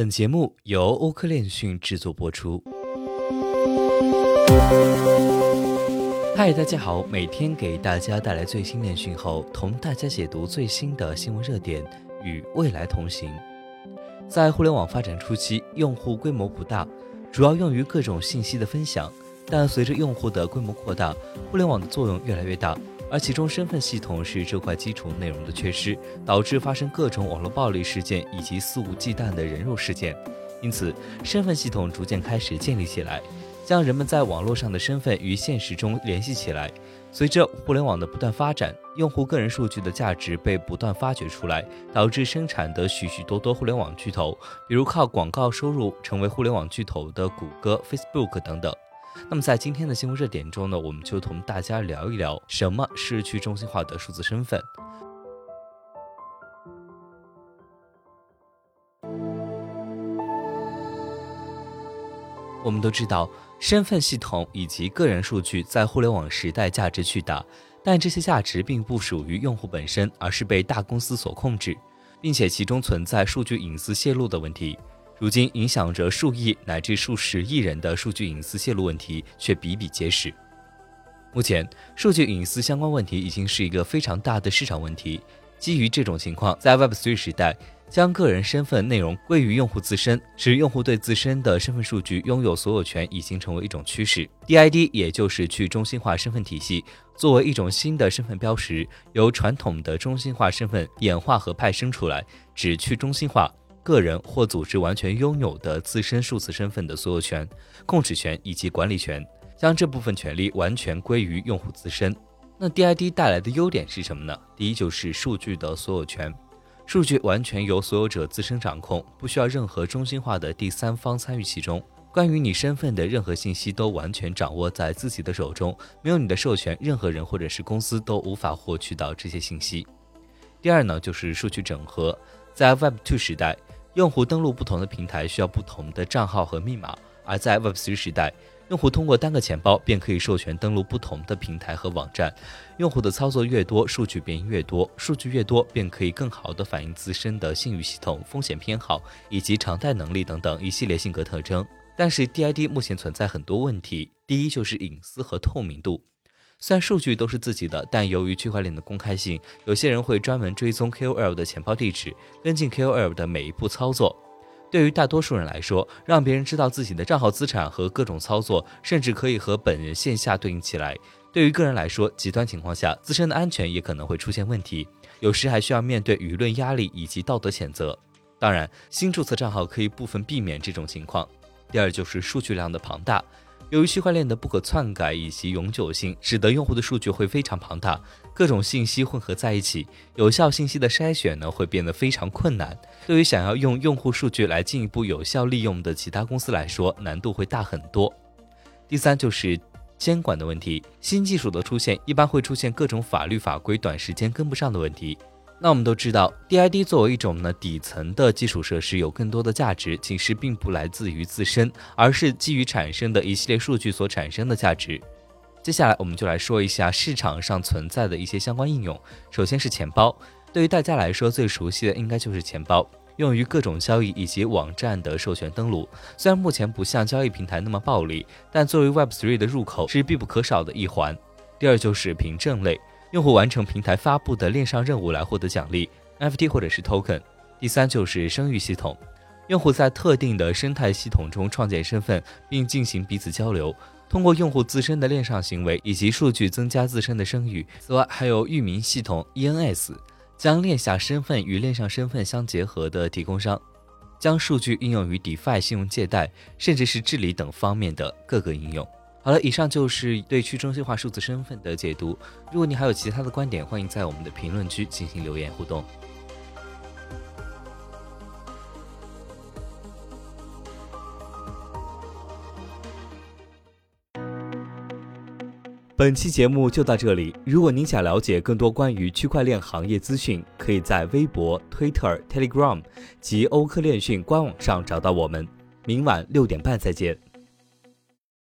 本节目由欧科链讯制作播出。嗨，大家好，每天给大家带来最新链讯后，同大家解读最新的新闻热点，与未来同行。在互联网发展初期，用户规模不大，主要用于各种信息的分享。但随着用户的规模扩大，互联网的作用越来越大。而其中身份系统是这块基础内容的缺失，导致发生各种网络暴力事件以及肆无忌惮的人肉事件。因此，身份系统逐渐开始建立起来，将人们在网络上的身份与现实中联系起来。随着互联网的不断发展，用户个人数据的价值被不断发掘出来，导致生产的许许多多互联网巨头，比如靠广告收入成为互联网巨头的谷歌、Facebook 等等。那么在今天的新闻热点中呢，我们就同大家聊一聊什么是去中心化的数字身份。我们都知道，身份系统以及个人数据在互联网时代价值巨大，但这些价值并不属于用户本身，而是被大公司所控制，并且其中存在数据隐私泄露的问题。如今，影响着数亿乃至数十亿人的数据隐私泄露问题却比比皆是。目前，数据隐私相关问题已经是一个非常大的市场问题。基于这种情况，在 Web3 时代，将个人身份内容归于用户自身，使用户对自身的身份数据拥有所有权，已经成为一种趋势。DID，也就是去中心化身份体系，作为一种新的身份标识，由传统的中心化身份演化和派生出来，指去中心化。个人或组织完全拥有的自身数字身份的所有权、控制权以及管理权，将这部分权利完全归于用户自身。那 DID 带来的优点是什么呢？第一就是数据的所有权，数据完全由所有者自身掌控，不需要任何中心化的第三方参与其中。关于你身份的任何信息都完全掌握在自己的手中，没有你的授权，任何人或者是公司都无法获取到这些信息。第二呢，就是数据整合，在 Web2 时代。用户登录不同的平台需要不同的账号和密码，而在 Web3 时代，用户通过单个钱包便可以授权登录不同的平台和网站。用户的操作越多，数据便越多，数据越多便可以更好地反映自身的信誉系统、风险偏好以及偿贷能力等等一系列性格特征。但是 DID 目前存在很多问题，第一就是隐私和透明度。虽然数据都是自己的，但由于区块链的公开性，有些人会专门追踪 KOL 的钱包地址，跟进 KOL 的每一步操作。对于大多数人来说，让别人知道自己的账号资产和各种操作，甚至可以和本人线下对应起来。对于个人来说，极端情况下，自身的安全也可能会出现问题，有时还需要面对舆论压力以及道德谴责。当然，新注册账号可以部分避免这种情况。第二就是数据量的庞大。由于区块链的不可篡改以及永久性，使得用户的数据会非常庞大，各种信息混合在一起，有效信息的筛选呢会变得非常困难。对于想要用用户数据来进一步有效利用的其他公司来说，难度会大很多。第三就是监管的问题，新技术的出现一般会出现各种法律法规短时间跟不上的问题。那我们都知道，DID 作为一种呢底层的基础设施，有更多的价值，其实并不来自于自身，而是基于产生的一系列数据所产生的价值。接下来，我们就来说一下市场上存在的一些相关应用。首先是钱包，对于大家来说最熟悉的应该就是钱包，用于各种交易以及网站的授权登录。虽然目前不像交易平台那么暴力，但作为 Web3 的入口是必不可少的一环。第二就是凭证类。用户完成平台发布的链上任务来获得奖励 NFT 或者是 Token。第三就是声誉系统，用户在特定的生态系统中创建身份，并进行彼此交流，通过用户自身的链上行为以及数据增加自身的声誉。此外，还有域名系统 ENS，将链下身份与链上身份相结合的提供商，将数据应用于 DeFi 信用借贷，甚至是治理等方面的各个应用。好了，以上就是对去中心化数字身份的解读。如果你还有其他的观点，欢迎在我们的评论区进行留言互动。本期节目就到这里。如果您想了解更多关于区块链行业资讯，可以在微博、Twitter、Telegram 及欧科链讯官网上找到我们。明晚六点半再见。